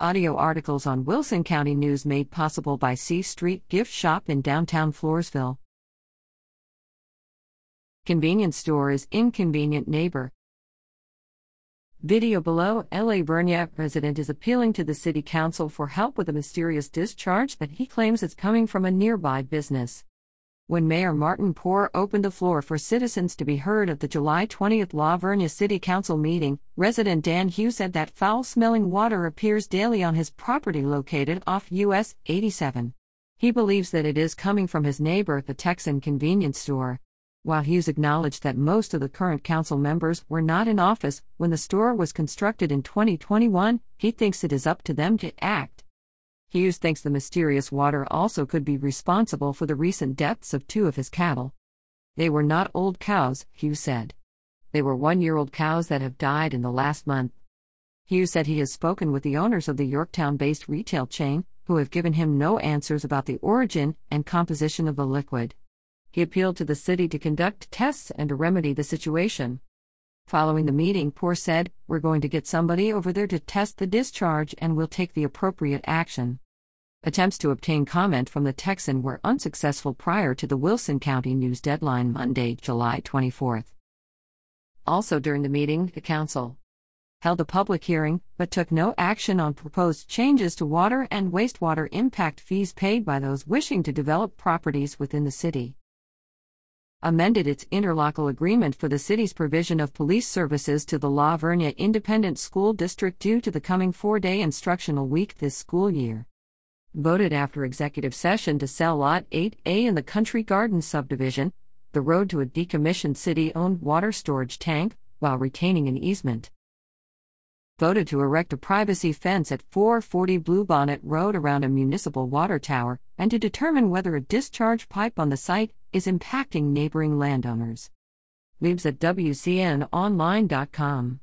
Audio articles on Wilson County News made possible by C Street Gift Shop in downtown Floresville. Convenience store is inconvenient neighbor. Video below LA Vernia resident is appealing to the city council for help with a mysterious discharge that he claims is coming from a nearby business. When Mayor Martin Poore opened the floor for citizens to be heard at the July 20th La Vernia City Council meeting, resident Dan Hughes said that foul smelling water appears daily on his property located off US 87. He believes that it is coming from his neighbor, the Texan convenience store. While Hughes acknowledged that most of the current council members were not in office when the store was constructed in 2021, he thinks it is up to them to act. Hughes thinks the mysterious water also could be responsible for the recent deaths of two of his cattle. They were not old cows, Hughes said. They were one year old cows that have died in the last month. Hughes said he has spoken with the owners of the Yorktown based retail chain, who have given him no answers about the origin and composition of the liquid. He appealed to the city to conduct tests and to remedy the situation. Following the meeting, Poore said, We're going to get somebody over there to test the discharge and we'll take the appropriate action. Attempts to obtain comment from the Texan were unsuccessful prior to the Wilson County News deadline Monday, July 24. Also during the meeting, the council held a public hearing but took no action on proposed changes to water and wastewater impact fees paid by those wishing to develop properties within the city. Amended its interlocal agreement for the city's provision of police services to the La Vernia Independent School District due to the coming four day instructional week this school year voted after executive session to sell Lot 8A in the Country Garden subdivision, the road to a decommissioned city owned water storage tank, while retaining an easement. Voted to erect a privacy fence at 440 Bluebonnet Road around a municipal water tower, and to determine whether a discharge pipe on the site is impacting neighboring landowners. Leaves at WCNOnline.com.